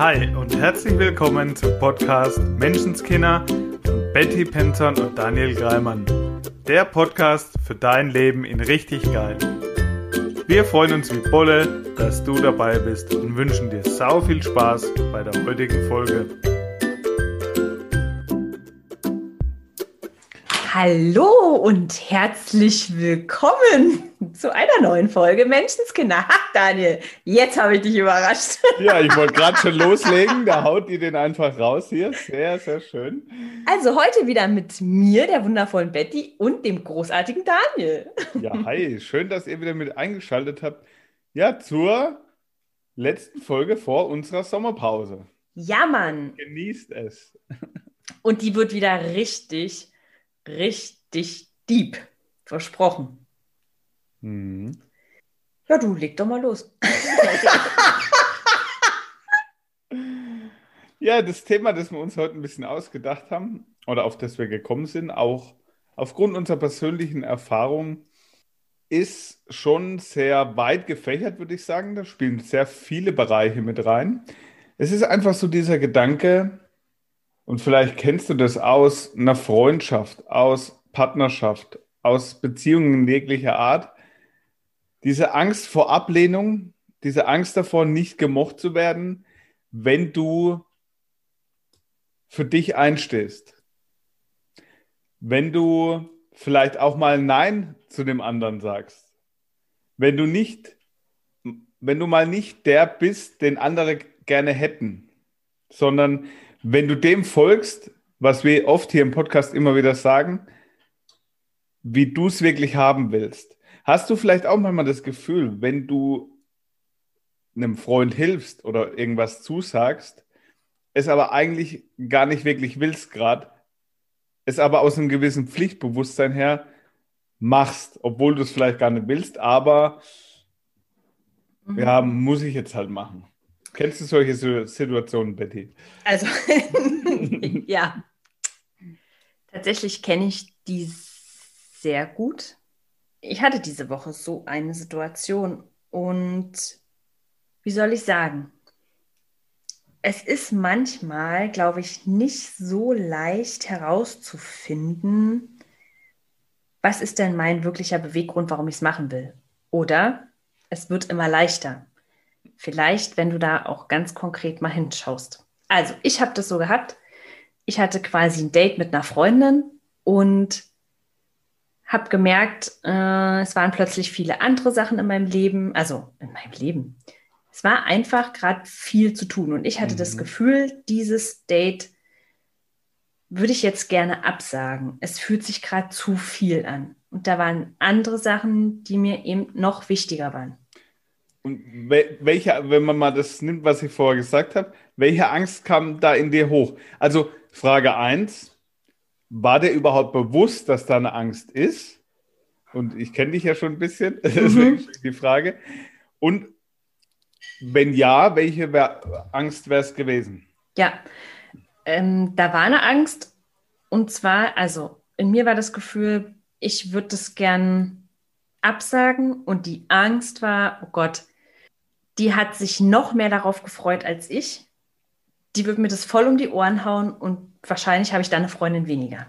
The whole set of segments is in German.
Hi und herzlich willkommen zum Podcast Menschenskinder von Betty Penton und Daniel Greimann. Der Podcast für dein Leben in richtig geil. Wir freuen uns wie Bolle, dass du dabei bist und wünschen dir sau viel Spaß bei der heutigen Folge. Hallo und herzlich willkommen zu einer neuen Folge Menschenskinder. Ha, Daniel, jetzt habe ich dich überrascht. Ja, ich wollte gerade schon loslegen. Da haut ihr den einfach raus hier. Sehr, sehr schön. Also heute wieder mit mir, der wundervollen Betty und dem großartigen Daniel. Ja, hi. Schön, dass ihr wieder mit eingeschaltet habt. Ja, zur letzten Folge vor unserer Sommerpause. Ja, Mann. Genießt es. Und die wird wieder richtig richtig deep. Versprochen. Mhm. Ja, du, leg doch mal los. ja, das Thema, das wir uns heute ein bisschen ausgedacht haben oder auf das wir gekommen sind, auch aufgrund unserer persönlichen Erfahrung, ist schon sehr weit gefächert, würde ich sagen. Da spielen sehr viele Bereiche mit rein. Es ist einfach so dieser Gedanke, und vielleicht kennst du das aus einer Freundschaft, aus Partnerschaft, aus Beziehungen jeglicher Art. Diese Angst vor Ablehnung, diese Angst davor, nicht gemocht zu werden, wenn du für dich einstehst. Wenn du vielleicht auch mal Nein zu dem anderen sagst. Wenn du nicht, wenn du mal nicht der bist, den andere gerne hätten, sondern wenn du dem folgst, was wir oft hier im Podcast immer wieder sagen, wie du es wirklich haben willst. Hast du vielleicht auch manchmal das Gefühl, wenn du einem Freund hilfst oder irgendwas zusagst, es aber eigentlich gar nicht wirklich willst gerade, es aber aus einem gewissen Pflichtbewusstsein her machst, obwohl du es vielleicht gar nicht willst, aber mhm. ja, muss ich jetzt halt machen. Kennst du solche Situationen, Betty? Also, ja. Tatsächlich kenne ich die sehr gut. Ich hatte diese Woche so eine Situation und wie soll ich sagen? Es ist manchmal, glaube ich, nicht so leicht herauszufinden, was ist denn mein wirklicher Beweggrund, warum ich es machen will. Oder es wird immer leichter. Vielleicht, wenn du da auch ganz konkret mal hinschaust. Also, ich habe das so gehabt. Ich hatte quasi ein Date mit einer Freundin und habe gemerkt, äh, es waren plötzlich viele andere Sachen in meinem Leben, also in meinem Leben. Es war einfach gerade viel zu tun und ich hatte mhm. das Gefühl, dieses Date würde ich jetzt gerne absagen. Es fühlt sich gerade zu viel an. Und da waren andere Sachen, die mir eben noch wichtiger waren. Und welche, wenn man mal das nimmt, was ich vorher gesagt habe, welche Angst kam da in dir hoch? Also Frage 1, war dir überhaupt bewusst, dass da eine Angst ist? Und ich kenne dich ja schon ein bisschen, mhm. deswegen die Frage. Und wenn ja, welche Angst wäre es gewesen? Ja, ähm, da war eine Angst. Und zwar, also in mir war das Gefühl, ich würde das gern absagen. Und die Angst war, oh Gott, die hat sich noch mehr darauf gefreut als ich. Die wird mir das voll um die Ohren hauen und wahrscheinlich habe ich da eine Freundin weniger.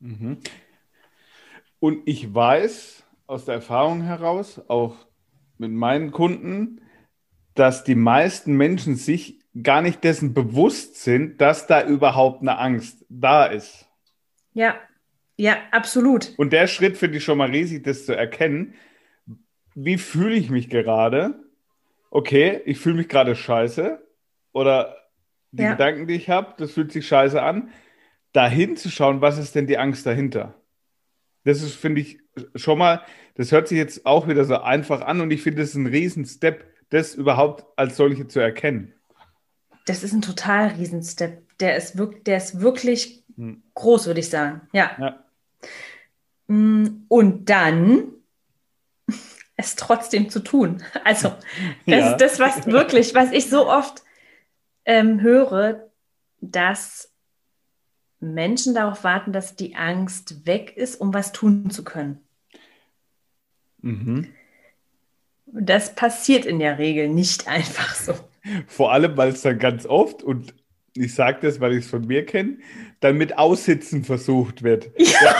Mhm. Und ich weiß aus der Erfahrung heraus, auch mit meinen Kunden, dass die meisten Menschen sich gar nicht dessen bewusst sind, dass da überhaupt eine Angst da ist. Ja, ja, absolut. Und der Schritt finde ich schon mal riesig, das zu erkennen. Wie fühle ich mich gerade? Okay, ich fühle mich gerade scheiße oder die ja. Gedanken, die ich habe, das fühlt sich scheiße an, dahin zu schauen, was ist denn die Angst dahinter? Das ist, finde ich, schon mal, das hört sich jetzt auch wieder so einfach an und ich finde, das ist ein Riesen-Step, das überhaupt als solche zu erkennen. Das ist ein total Riesen-Step. Der ist, wirk der ist wirklich hm. groß, würde ich sagen. Ja. ja. Mm, und dann es trotzdem zu tun. Also, das ja. ist das, was wirklich, was ich so oft ähm, höre, dass Menschen darauf warten, dass die Angst weg ist, um was tun zu können. Mhm. Das passiert in der Regel nicht einfach so. Vor allem, weil es dann ganz oft, und ich sage das, weil ich es von mir kenne, dann mit Aussitzen versucht wird. Ja.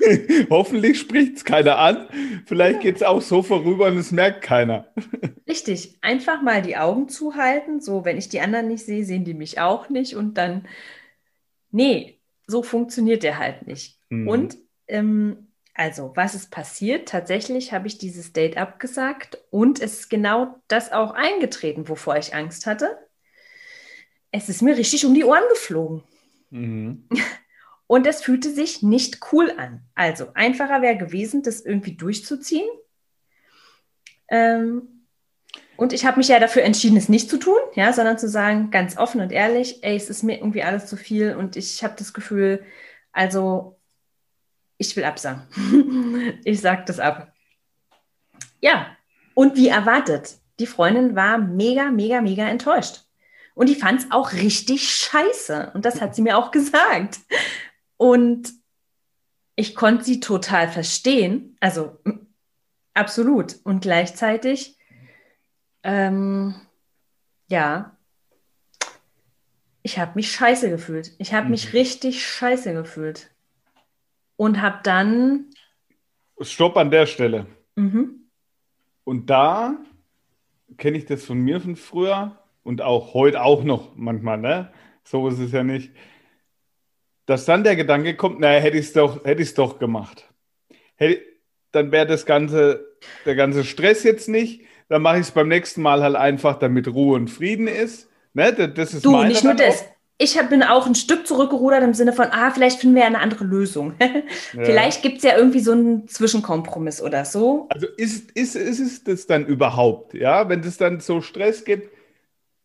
Ja, hoffentlich spricht es keiner an. Vielleicht geht es auch so vorüber und es merkt keiner. Richtig, einfach mal die Augen zuhalten. So, wenn ich die anderen nicht sehe, sehen die mich auch nicht. Und dann, nee, so funktioniert der halt nicht. Mhm. Und ähm, also, was ist passiert? Tatsächlich habe ich dieses Date abgesagt und es ist genau das auch eingetreten, wovor ich Angst hatte. Es ist mir richtig um die Ohren geflogen. Mhm. Und es fühlte sich nicht cool an. Also, einfacher wäre gewesen, das irgendwie durchzuziehen. Ähm, und ich habe mich ja dafür entschieden, es nicht zu tun, ja, sondern zu sagen, ganz offen und ehrlich, ey, es ist mir irgendwie alles zu viel und ich habe das Gefühl, also ich will absagen. ich sage das ab. Ja, und wie erwartet, die Freundin war mega, mega, mega enttäuscht. Und die fand es auch richtig scheiße. Und das hat sie mir auch gesagt. Und ich konnte sie total verstehen. Also absolut. Und gleichzeitig, ähm, ja, ich habe mich scheiße gefühlt. Ich habe mich mhm. richtig scheiße gefühlt und habe dann. Stopp an der Stelle. Mhm. Und da kenne ich das von mir von früher und auch heute auch noch manchmal, ne? So ist es ja nicht. Dass dann der Gedanke kommt, naja, hätte ich es doch, hätte doch gemacht. Hätte, dann wäre das ganze, der ganze Stress jetzt nicht. Dann mache ich es beim nächsten Mal halt einfach, damit Ruhe und Frieden ist. Ne? Das ist du, nicht nur das. Auch ich hab, bin auch ein Stück zurückgerudert im Sinne von, ah, vielleicht finden wir eine andere Lösung. ja. Vielleicht gibt es ja irgendwie so einen Zwischenkompromiss oder so. Also ist, ist, ist es das dann überhaupt, ja? Wenn es dann so Stress gibt,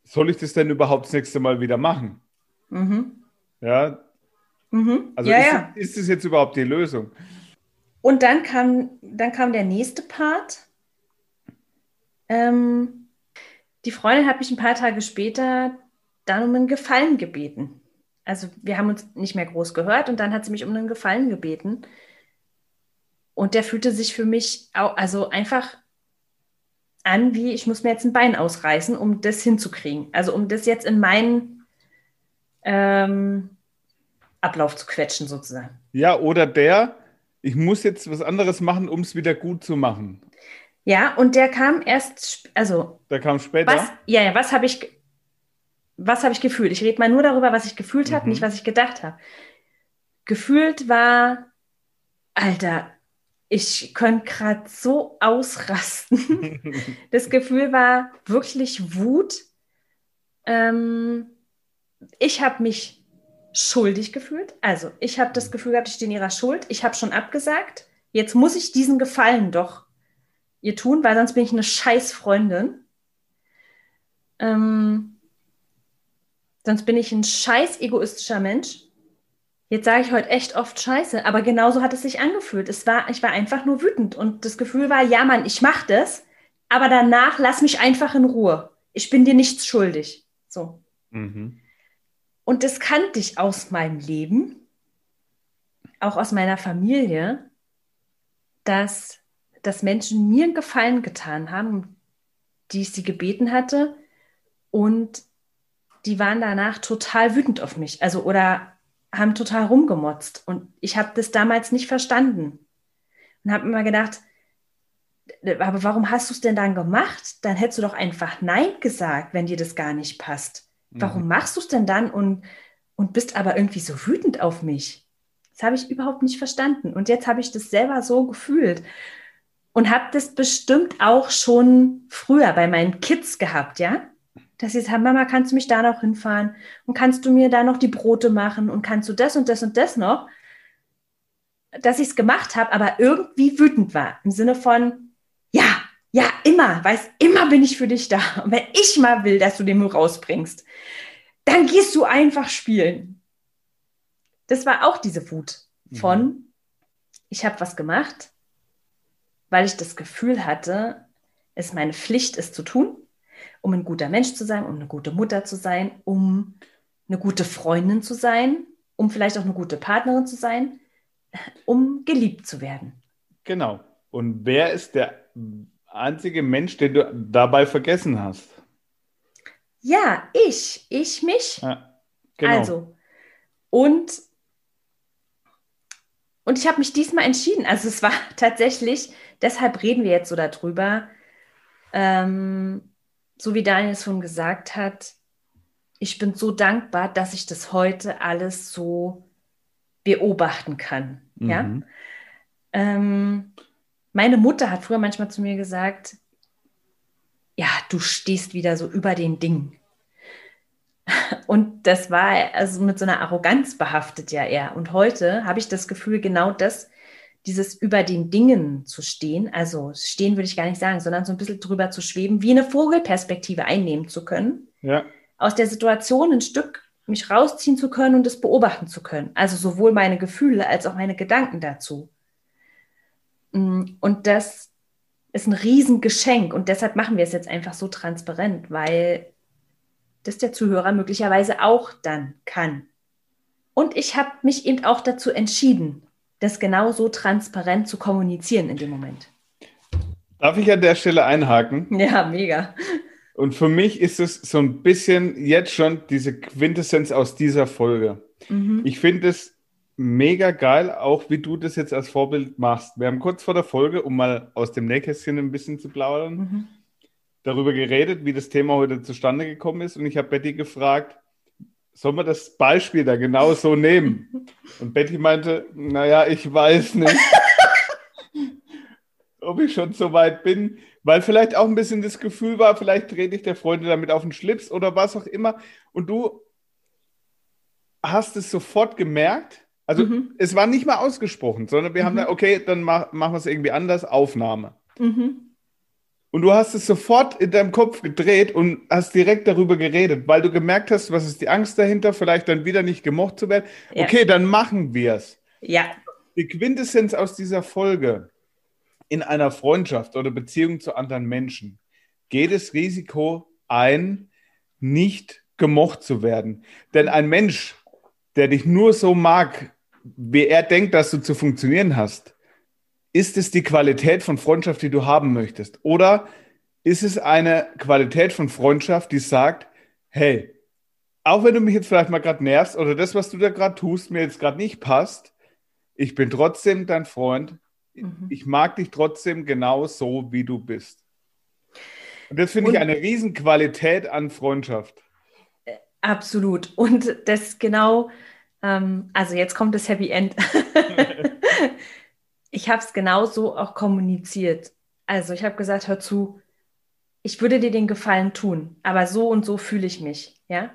soll ich das denn überhaupt das nächste Mal wieder machen? Mhm. Ja. Mhm. Also ja, ist, ja. ist das jetzt überhaupt die Lösung? Und dann kam, dann kam der nächste Part. Ähm, die Freundin hat mich ein paar Tage später dann um einen Gefallen gebeten. Also wir haben uns nicht mehr groß gehört und dann hat sie mich um einen Gefallen gebeten. Und der fühlte sich für mich auch, also einfach an, wie ich muss mir jetzt ein Bein ausreißen, um das hinzukriegen. Also um das jetzt in meinen ähm, Ablauf zu quetschen, sozusagen. Ja, oder der, ich muss jetzt was anderes machen, um es wieder gut zu machen. Ja, und der kam erst, also. Der kam später. Was, ja, ja, was habe ich, was habe ich gefühlt? Ich rede mal nur darüber, was ich gefühlt habe, mhm. nicht was ich gedacht habe. Gefühlt war, Alter, ich könnte gerade so ausrasten. das Gefühl war wirklich Wut. Ähm, ich habe mich schuldig gefühlt. Also ich habe das Gefühl gehabt, ich stehe in ihrer Schuld. Ich habe schon abgesagt. Jetzt muss ich diesen Gefallen doch ihr tun, weil sonst bin ich eine scheiß Freundin. Ähm, Sonst bin ich ein scheiß egoistischer Mensch. Jetzt sage ich heute echt oft Scheiße, aber genauso hat es sich angefühlt. Es war, ich war einfach nur wütend und das Gefühl war, ja Mann, ich mache das, aber danach lass mich einfach in Ruhe. Ich bin dir nichts schuldig. So. Mhm. Und das kannte ich aus meinem Leben, auch aus meiner Familie, dass, dass Menschen mir einen Gefallen getan haben, die ich sie gebeten hatte und die waren danach total wütend auf mich. Also oder haben total rumgemotzt. Und ich habe das damals nicht verstanden. Und habe immer gedacht, aber warum hast du es denn dann gemacht? Dann hättest du doch einfach Nein gesagt, wenn dir das gar nicht passt. Warum mhm. machst du es denn dann und, und bist aber irgendwie so wütend auf mich? Das habe ich überhaupt nicht verstanden. Und jetzt habe ich das selber so gefühlt und habe das bestimmt auch schon früher bei meinen Kids gehabt, ja? Dass sie sagen, Mama, kannst du mich da noch hinfahren? Und kannst du mir da noch die Brote machen? Und kannst du das und das und das noch? Dass ich es gemacht habe, aber irgendwie wütend war. Im Sinne von, ja, ja, immer, weiß, immer bin ich für dich da. Und wenn ich mal will, dass du den Müll rausbringst, dann gehst du einfach spielen. Das war auch diese Wut von, mhm. ich habe was gemacht, weil ich das Gefühl hatte, es meine Pflicht ist zu tun um ein guter Mensch zu sein, um eine gute Mutter zu sein, um eine gute Freundin zu sein, um vielleicht auch eine gute Partnerin zu sein, um geliebt zu werden. Genau. Und wer ist der einzige Mensch, den du dabei vergessen hast? Ja, ich, ich mich. Ja, genau. Also, und, und ich habe mich diesmal entschieden. Also, es war tatsächlich, deshalb reden wir jetzt so darüber, ähm, so wie Daniel schon gesagt hat, ich bin so dankbar, dass ich das heute alles so beobachten kann. Ja. Mhm. Ähm, meine Mutter hat früher manchmal zu mir gesagt, ja, du stehst wieder so über den Dingen. Und das war also mit so einer Arroganz behaftet ja eher. Und heute habe ich das Gefühl, genau das, dieses über den Dingen zu stehen, also stehen würde ich gar nicht sagen, sondern so ein bisschen drüber zu schweben, wie eine Vogelperspektive einnehmen zu können, Ja, aus der Situation ein Stück mich rausziehen zu können und es beobachten zu können. Also sowohl meine Gefühle als auch meine Gedanken dazu. Mm, Und das ist ein Riesengeschenk und deshalb machen wir es jetzt einfach so transparent, weil das der Zuhörer möglicherweise auch dann kann. Und ich habe mich eben auch dazu entschieden, das genau so transparent zu kommunizieren in dem Moment. darf ich an der Stelle einhaken? Ja, mega. Und für mich ist es so ein bisschen jetzt schon diese Quintessenz aus dieser Folge. Mhm. Ich finde es mega geil, auch wie du das jetzt als Vorbild machst. Wir haben kurz vor der Folge, um mal aus dem Nähkästchen ein bisschen zu plaudern, Mhm. darüber geredet, wie das Thema heute zustande gekommen ist. Und ich habe Betty gefragt, soll man das Beispiel da genau so nehmen? Und Betty meinte, naja, ich weiß nicht, ob ich schon so weit bin, weil vielleicht auch ein bisschen das Gefühl war, vielleicht trete ich der Freundin damit auf den Schlips oder was auch immer. Und du hast es sofort gemerkt. Also Mhm. es war nicht mal ausgesprochen, sondern wir haben Mhm. da, okay, dann mach, machen wir es irgendwie anders, Aufnahme. Mhm. Und du hast es sofort in deinem Kopf gedreht und hast direkt darüber geredet, weil du gemerkt hast, was ist die Angst dahinter, vielleicht dann wieder nicht gemocht zu werden. Ja. Okay, dann machen wir es. Ja, Die Quintessenz aus dieser Folge in einer Freundschaft oder Beziehung zu anderen Menschen geht das Risiko ein, nicht gemocht zu werden. Denn ein Mensch, der dich nur so mag, wie er denkt, dass du zu funktionieren hast, ist es die Qualität von Freundschaft, die du haben möchtest? Oder ist es eine Qualität von Freundschaft, die sagt, hey, auch wenn du mich jetzt vielleicht mal gerade nervst oder das, was du da gerade tust, mir jetzt gerade nicht passt, ich bin trotzdem dein Freund. Mhm. Ich mag dich trotzdem genau so, wie du bist. Und das finde ich eine Riesenqualität an Freundschaft. absolut. Und das genau, ähm, also jetzt kommt das Happy End. ich habe es genau so auch kommuniziert. Also ich habe gesagt, hör zu, ich würde dir den Gefallen tun, aber so und so fühle ich mich, ja.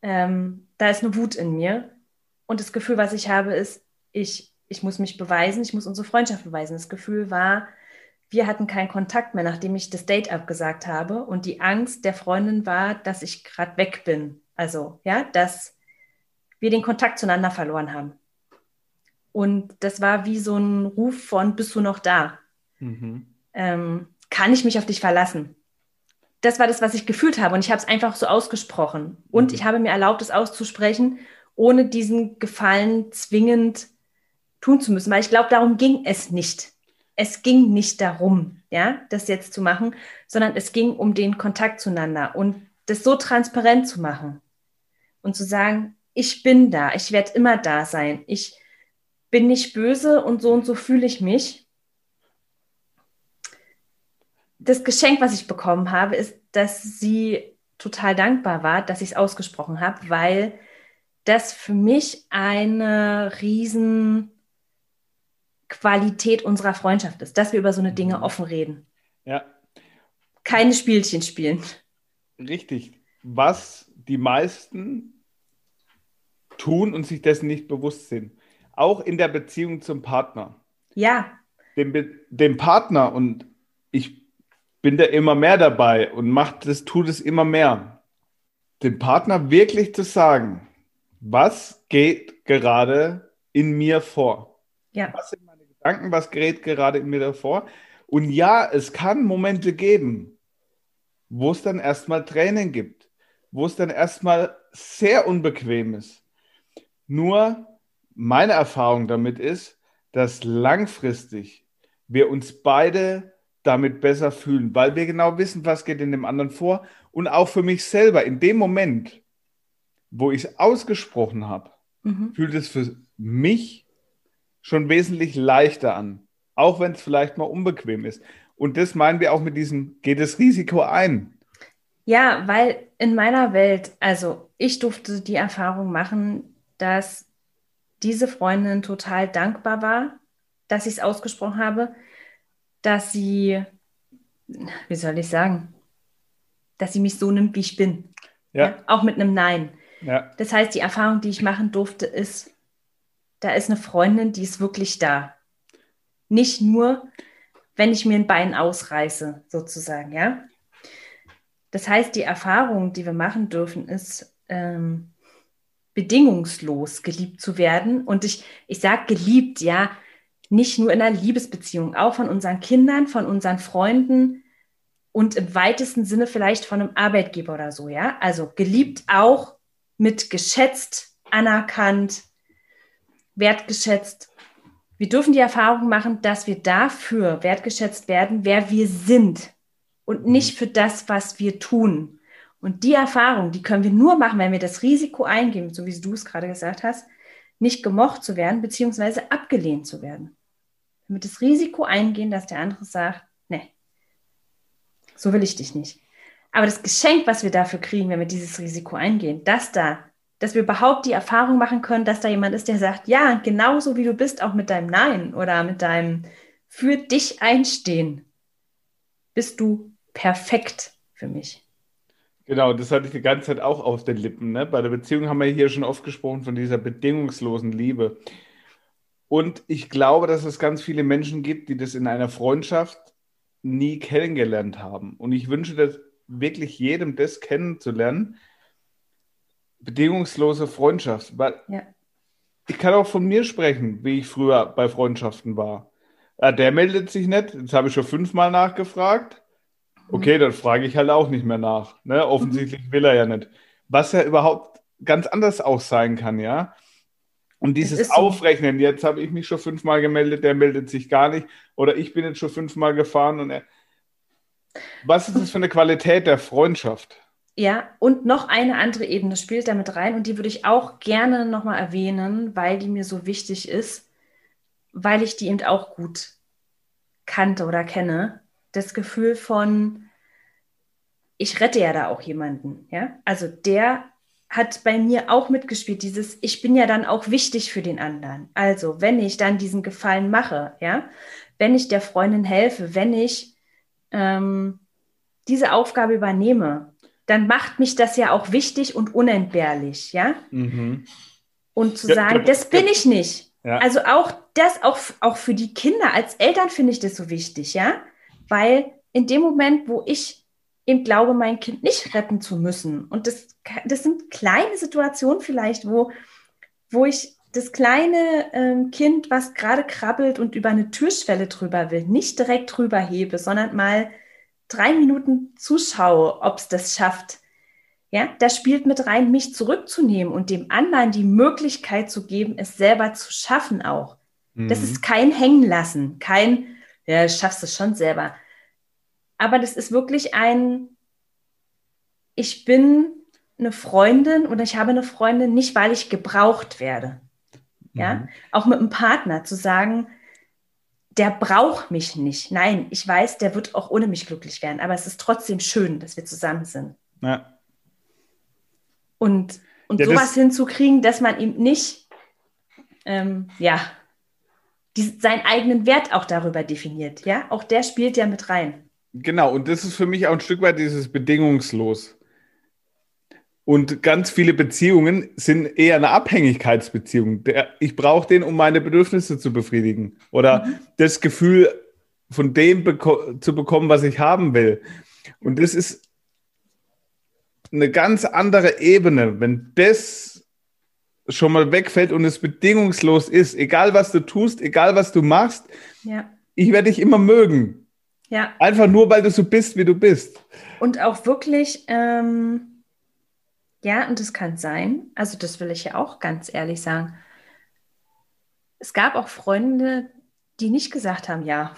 Ähm, da ist eine Wut in mir und das Gefühl, was ich habe, ist, ich, ich muss mich beweisen, ich muss unsere Freundschaft beweisen. Das Gefühl war, wir hatten keinen Kontakt mehr, nachdem ich das Date abgesagt habe und die Angst der Freundin war, dass ich gerade weg bin. Also, ja, dass wir den Kontakt zueinander verloren haben. Und das war wie so ein Ruf von, bist du noch da? Mhm. ähm, kann ich mich auf dich verlassen? Das war das, was ich gefühlt habe. Und ich habe es einfach so ausgesprochen. Und Mhm. ich habe mir erlaubt, es auszusprechen, ohne diesen Gefallen zwingend tun zu müssen. Weil ich glaube, darum ging es nicht. Es ging nicht darum, ja, das jetzt zu machen, sondern es ging um den Kontakt zueinander und das so transparent zu machen und zu sagen, ich bin da, ich werde immer da sein, ich bin nicht böse und so und so fühle ich mich das Geschenk, was ich bekommen habe, ist, dass sie total dankbar war, dass ich es ausgesprochen habe, weil das für mich eine riesen Qualität unserer Freundschaft ist, dass wir über so eine Dinge Mhm. offen reden. Ja, Keine Spielchen spielen. richtig. Was die meisten tun und sich dessen nicht bewusst sind. Auch in der Beziehung zum Partner. Ja, Dem, Be- dem Partner und ich bin da immer mehr dabei und macht das, tut es immer mehr. Dem Partner wirklich zu sagen, was geht gerade in mir vor? ja, Was sind meine Gedanken? Was gerät gerade in mir davor? Und ja, es kann Momente geben, wo es dann erstmal Tränen gibt, wo es dann erstmal sehr unbequem ist. Nur meine Erfahrung damit ist, dass langfristig wir uns beide damit besser fühlen, weil wir genau wissen, was geht in dem anderen vor. Und auch für mich selber, in dem Moment, wo ich es ausgesprochen habe, mhm. fühlt es für mich schon wesentlich leichter an. Auch wenn es vielleicht mal unbequem ist. Und das meinen wir auch mit diesem, geht das Risiko ein? Ja, weil in meiner Welt, also ich durfte die Erfahrung machen, dass diese Freundin total dankbar war, dass ich es ausgesprochen habe, dass sie, wie soll ich sagen, dass sie mich so nimmt, wie ich bin. Ja. ja auch mit einem Nein. Ja. Das heißt, die Erfahrung, die ich machen durfte, ist, da ist eine Freundin, die ist wirklich da. Nicht nur, wenn ich mir ein Bein ausreiße, sozusagen, ja. Das heißt, die Erfahrung, die wir machen dürfen, ist ähm, bedingungslos geliebt zu werden. Und ich, ich sage geliebt, ja, nicht nur in einer Liebesbeziehung, auch von unseren Kindern, von unseren Freunden und im weitesten Sinne vielleicht von einem Arbeitgeber oder so, ja. Also geliebt auch mit geschätzt, anerkannt, wertgeschätzt. Wir dürfen die Erfahrung machen, dass wir dafür wertgeschätzt werden, wer wir sind und nicht für das, was wir tun. Und die Erfahrung, die können wir nur machen, wenn wir das Risiko eingehen, so wie du es gerade gesagt hast, nicht gemocht zu werden, beziehungsweise abgelehnt zu werden. Wenn wir das Risiko eingehen, dass der andere sagt, nee, so will ich dich nicht. Aber das Geschenk, was wir dafür kriegen, wenn wir dieses Risiko eingehen, dass da, dass wir überhaupt die Erfahrung machen können, dass da jemand ist, der sagt, ja, genauso wie du bist, auch mit deinem Nein oder mit deinem für dich einstehen, bist du perfekt für mich. Genau, das hatte ich die ganze Zeit auch auf den Lippen. Ne? Bei der Beziehung haben wir hier schon oft gesprochen von dieser bedingungslosen Liebe. Und ich glaube, dass es ganz viele Menschen gibt, die das in einer Freundschaft nie kennengelernt haben. Und ich wünsche das wirklich jedem, das kennenzulernen. Bedingungslose Freundschaft. Weil ja. ich kann auch von mir sprechen, wie ich früher bei Freundschaften war. Ja, der meldet sich nicht. Jetzt habe ich schon fünfmal nachgefragt. Okay, dann frage ich halt auch nicht mehr nach. Ne? Offensichtlich will er ja nicht. Was ja überhaupt ganz anders auch sein kann, ja. Und dieses so. Aufrechnen, jetzt habe ich mich schon fünfmal gemeldet, der meldet sich gar nicht. Oder ich bin jetzt schon fünfmal gefahren und er. Was ist das für eine Qualität der Freundschaft? Ja, und noch eine andere Ebene spielt damit rein und die würde ich auch gerne nochmal erwähnen, weil die mir so wichtig ist, weil ich die eben auch gut kannte oder kenne das Gefühl von, ich rette ja da auch jemanden, ja. Also der hat bei mir auch mitgespielt, dieses, ich bin ja dann auch wichtig für den anderen. Also, wenn ich dann diesen Gefallen mache, ja, wenn ich der Freundin helfe, wenn ich ähm, diese Aufgabe übernehme, dann macht mich das ja auch wichtig und unentbehrlich, ja. Mhm. Und zu sagen, das bin ich nicht. Ja. Also auch das, auch, auch für die Kinder, als Eltern finde ich das so wichtig, ja weil in dem Moment, wo ich eben glaube, mein Kind nicht retten zu müssen, und das, das sind kleine Situationen vielleicht, wo, wo ich das kleine ähm, Kind, was gerade krabbelt und über eine Türschwelle drüber will, nicht direkt drüber hebe, sondern mal drei Minuten zuschaue, ob es das schafft. Ja, das spielt mit rein, mich zurückzunehmen und dem anderen die Möglichkeit zu geben, es selber zu schaffen auch. Mhm. Das ist kein Hängenlassen, kein, ja, schaffst es schon selber. Aber das ist wirklich ein, ich bin eine Freundin oder ich habe eine Freundin nicht, weil ich gebraucht werde. Ja, mhm. auch mit einem Partner zu sagen, der braucht mich nicht. Nein, ich weiß, der wird auch ohne mich glücklich werden, aber es ist trotzdem schön, dass wir zusammen sind. Ja. Und, und ja, sowas hinzukriegen, dass man ihm nicht, ähm, ja, die, seinen eigenen Wert auch darüber definiert. Ja, auch der spielt ja mit rein. Genau, und das ist für mich auch ein Stück weit dieses bedingungslos. Und ganz viele Beziehungen sind eher eine Abhängigkeitsbeziehung. ich brauche den, um meine Bedürfnisse zu befriedigen. Oder mhm. das Gefühl von dem beko zu bekommen, was ich haben will. Und das ist eine ganz andere Ebene, wenn das schon mal wegfällt und es bedingungslos ist, egal was du tust, egal was du machst, ja. ich werde dich immer mögen. Ja. Einfach nur, weil du so bist, wie du bist. Und auch wirklich, ähm, ja, und das kann sein, also das will ich ja auch ganz ehrlich sagen. Es gab auch Freunde, die nicht gesagt haben, ja,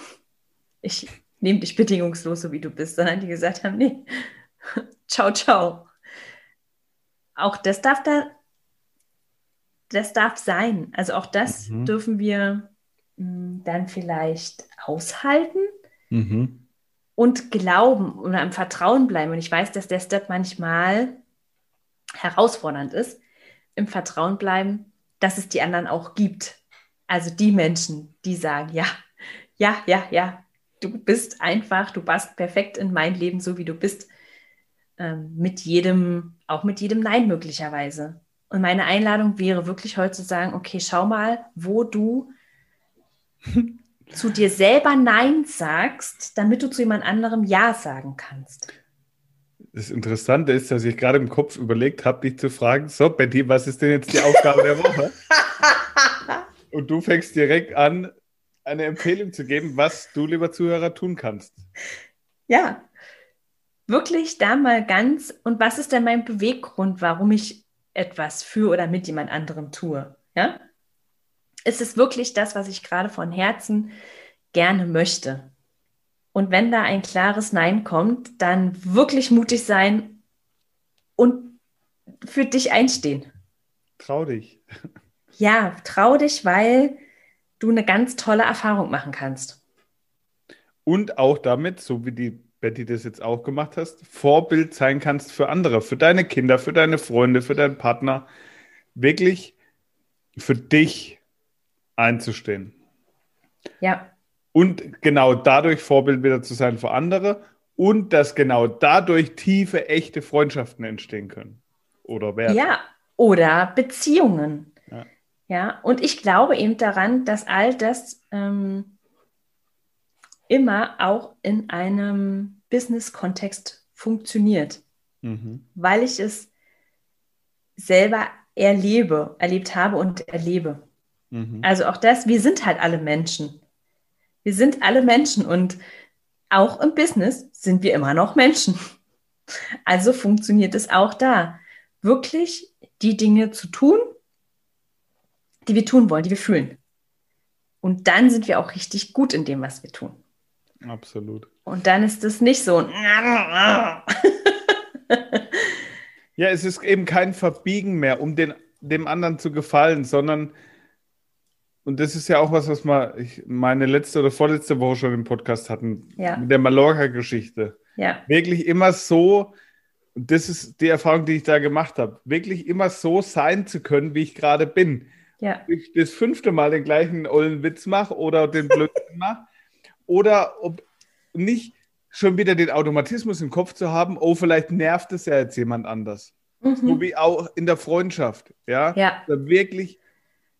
ich nehmen dich bedingungslos, so wie du bist, sondern die gesagt haben, nee, ciao, ciao. Auch das darf da, das darf sein. Also auch das mhm. dürfen wir mh, hm, dann vielleicht aushalten mhm. und glauben oder im Vertrauen bleiben. Und ich weiß, dass der Step manchmal herausfordernd ist, im Vertrauen bleiben, dass es die anderen auch gibt. Also die Menschen, die sagen, ja, ja, ja, ja, du bist einfach, du passt perfekt in mein Leben, so wie du bist. Ähm, mit jedem, auch mit jedem Nein möglicherweise. Und meine Einladung wäre wirklich heute zu sagen, okay, schau mal, wo du zu dir selber Nein sagst, damit du zu jemand anderem Ja sagen kannst. Das Interessante ist, dass ich gerade im Kopf überlegt habe, dich zu fragen, so Betty, was ist denn jetzt die Aufgabe der Woche? Und du fängst direkt an, eine Empfehlung zu geben, was du, lieber Zuhörer, tun kannst. Ja, wirklich da mal ganz, und was ist denn mein Beweggrund, warum ich etwas für oder mit jemand anderem tue? Ja? Ist es wirklich das, was ich gerade von Herzen gerne möchte? Und wenn da ein klares Nein kommt, dann wirklich mutig sein und für dich einstehen. Trau dich. Ja, trau dich, weil du eine ganz tolle Erfahrung machen kannst. Und auch damit, so wie die Betty das jetzt auch gemacht hast, Vorbild sein kannst für andere, für deine Kinder, für deine Freunde, für deinen Partner, wirklich für dich einzustehen. Ja und genau dadurch Vorbild wieder zu sein für andere und dass genau dadurch tiefe, echte Freundschaften entstehen können oder werden. Ja, oder Beziehungen. Ja, ja und ich glaube eben daran, dass all das ähm, immer auch in einem Business-Kontext funktioniert, mhm. weil ich es selber erlebe, erlebt habe und erlebe. Mhm. Also auch das, wir sind halt alle Menschen. Wir sind alle Menschen und auch im Business sind wir immer noch Menschen. Also funktioniert es auch da, wirklich die Dinge zu tun, die wir tun wollen, die wir fühlen. Und dann sind wir auch richtig gut in dem, was wir tun. Absolut. Und dann ist es nicht so. ja, es ist eben kein Verbiegen mehr, um den, dem anderen zu gefallen, sondern und das ist ja auch was, was wir ich, meine letzte oder vorletzte Woche schon im Podcast hatten, ja. mit der Mallorca-Geschichte. Ja. Wirklich immer so, das ist die Erfahrung, die ich da gemacht habe, wirklich immer so sein zu können, wie ich gerade bin. Ja. Ich das fünfte Mal den gleichen ollen Witz mache oder den Blödsinn mache. Oder ob nicht schon wieder den Automatismus im Kopf zu haben, oh, vielleicht nervt es ja jetzt jemand anders. Mhm. So wie auch in der Freundschaft. Ja. ja. Da wirklich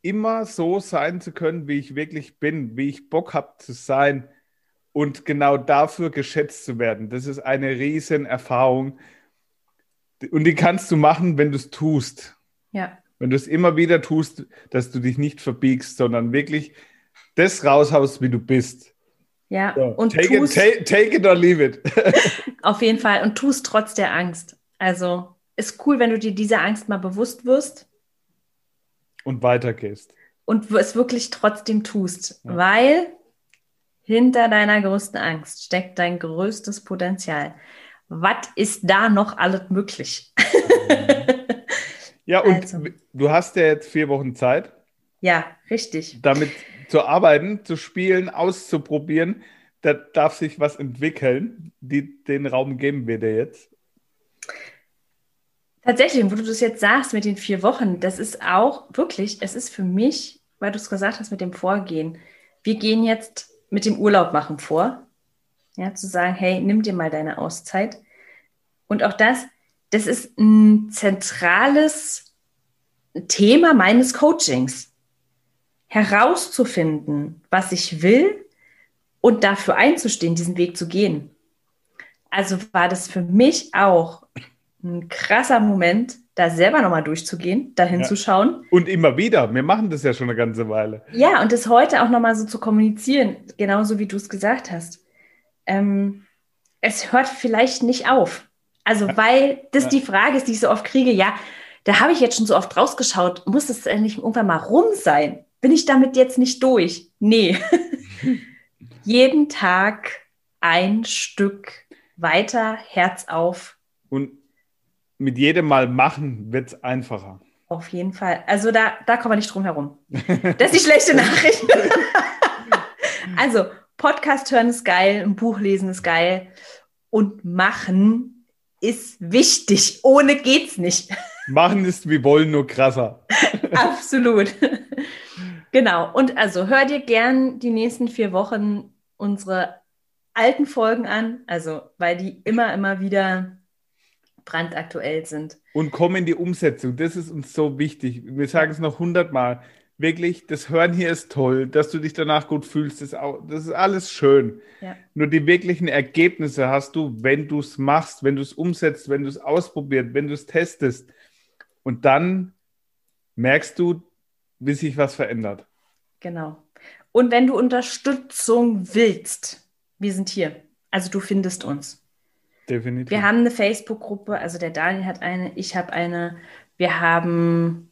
immer so sein zu können, wie ich wirklich bin, wie ich Bock habe zu sein und genau dafür geschätzt zu werden. Das ist eine riesen Erfahrung und die kannst du machen, wenn du es tust. Ja. Wenn du es immer wieder tust, dass du dich nicht verbiegst, sondern wirklich das raushaust, wie du bist. Ja, so, und take, tust, it, take, take it or leave it. auf jeden Fall und tust trotz der Angst. Also ist cool, wenn du dir dieser Angst mal bewusst wirst und weitergehst. Und es wirklich trotzdem tust, ja. weil hinter deiner größten Angst steckt dein größtes Potenzial. Was ist da noch alles möglich? ja, und also. du hast ja jetzt vier Wochen Zeit. Ja, richtig. Damit zu arbeiten, zu spielen, auszuprobieren. Da darf sich was entwickeln. Die, den Raum geben wir dir jetzt. Tatsächlich, wo du das jetzt sagst mit den vier Wochen, das ist auch wirklich, es ist für mich, weil du es gesagt hast mit dem Vorgehen, wir gehen jetzt mit dem Urlaub machen vor, ja, zu sagen, hey, nimm dir mal deine Auszeit. Und auch das, das ist ein zentrales Thema meines Coachings. Herauszufinden, was ich will und dafür einzustehen, diesen Weg zu gehen. Also war das für mich auch ein krasser Moment, da selber nochmal durchzugehen, dahin ja. zu schauen. Und immer wieder. Wir machen das ja schon eine ganze Weile. Ja, und das heute auch nochmal so zu kommunizieren, genauso wie du es gesagt hast. Ähm, es hört vielleicht nicht auf. Also, ja. weil das ja. die Frage ist, die ich so oft kriege, ja, da habe ich jetzt schon so oft rausgeschaut, muss es endlich irgendwann mal rum sein? Bin ich damit jetzt nicht durch? Nee. Jeden Tag ein Stück weiter, Herz auf. Und mit jedem Mal machen wird es einfacher. Auf jeden Fall. Also da, da kommen wir nicht drum herum. Das ist die schlechte Nachricht. also, Podcast hören ist geil, ein Buch lesen ist geil. Und machen ist wichtig. Ohne geht's nicht. Machen ist wie wollen, nur krasser. Absolut. Genau. Und also hör dir gern die nächsten vier Wochen unsere alten Folgen an, also weil die immer, immer wieder brandaktuell sind. Und komm in die Umsetzung. Das ist uns so wichtig. Wir sagen es noch hundertmal. Wirklich, das Hören hier ist toll, dass du dich danach gut fühlst. Das ist, auch, das ist alles schön. Ja. Nur die wirklichen Ergebnisse hast du, wenn du es machst, wenn du es umsetzt, wenn du es ausprobierst, wenn du es testest. Und dann merkst du, wie sich was verändert. Genau. Und wenn du Unterstützung willst, wir sind hier. Also du findest uns. Definitiv. Wir haben eine Facebook-Gruppe, also der Daniel hat eine, ich habe eine. Wir haben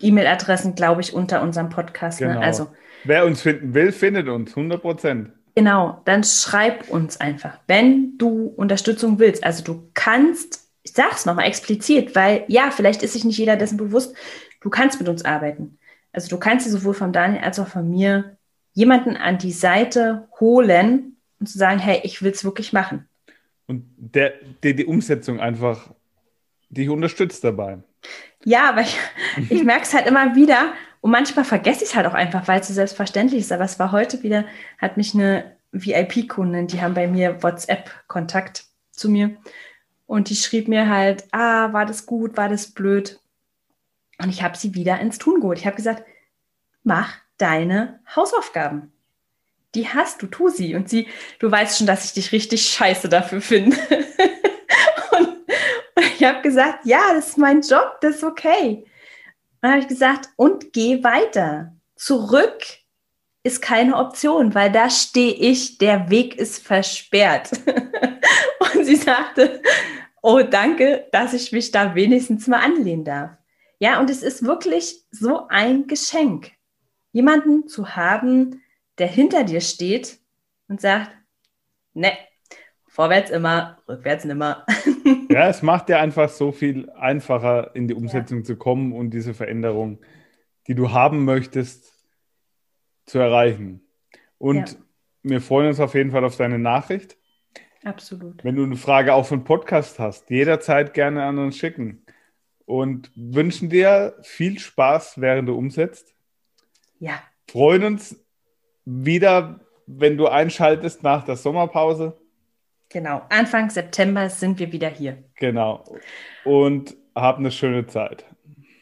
E-Mail-Adressen, glaube ich, unter unserem Podcast. Ne? Genau. Ne? Also, Wer uns finden will, findet uns, 100 Prozent. Genau, dann schreib uns einfach, wenn du Unterstützung willst. Also du kannst, ich sage es nochmal explizit, weil ja, vielleicht ist sich nicht jeder dessen bewusst, du kannst mit uns arbeiten. Also du kannst dir sowohl von Daniel als auch von mir jemanden an die Seite holen und zu sagen, hey, ich will es wirklich machen. Und der, der die Umsetzung einfach dich unterstützt dabei. Ja, aber ich, ich merke es halt immer wieder und manchmal vergesse ich es halt auch einfach, weil es so selbstverständlich ist. Aber es war heute wieder, hat mich eine VIP-Kundin, die haben bei mir WhatsApp-Kontakt zu mir und die schrieb mir halt, ah, war das gut, war das blöd? Und ich habe sie wieder ins Tun geholt. Ich habe gesagt, mach deine Hausaufgaben. Die hast du, tu sie. Und sie, du weißt schon, dass ich dich richtig scheiße dafür finde. und, und ich habe gesagt, ja, das ist mein Job, das ist okay. Und dann habe ich gesagt, und geh weiter. Zurück ist keine Option, weil da stehe ich, der Weg ist versperrt. und sie sagte, oh, danke, dass ich mich da wenigstens mal anlehnen darf. Ja, und es ist wirklich so ein Geschenk jemanden zu haben, der hinter dir steht und sagt, ne, vorwärts immer, rückwärts nimmer. ja, es macht dir einfach so viel einfacher, in die Umsetzung ja. zu kommen und diese Veränderung, die du haben möchtest, zu erreichen. Und ja. wir freuen uns auf jeden Fall auf deine Nachricht. Absolut. Wenn du eine Frage auch von Podcast hast, jederzeit gerne an uns schicken. Und wünschen dir viel Spaß, während du umsetzt. Ja. Freuen uns wieder, wenn du einschaltest nach der Sommerpause. Genau, Anfang September sind wir wieder hier. Genau. Und hab eine schöne Zeit.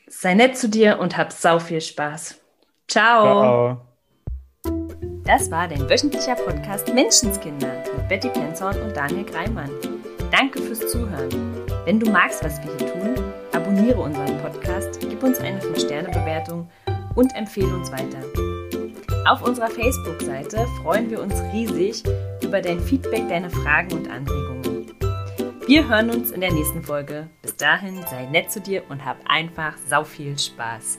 Sei nett zu dir und hab sau viel Spaß. Ciao. Ciao. Das war dein wöchentlicher Podcast Menschenskinder mit Betty Penzorn und Daniel Greimann. Danke fürs Zuhören. Wenn du magst, was wir hier tun, abonniere unseren Podcast, gib uns eine 5-Sterne-Bewertung und empfehle uns weiter. Auf unserer Facebook-Seite freuen wir uns riesig über dein Feedback, deine Fragen und Anregungen. Wir hören uns in der nächsten Folge. Bis dahin sei nett zu dir und hab einfach sau viel Spaß.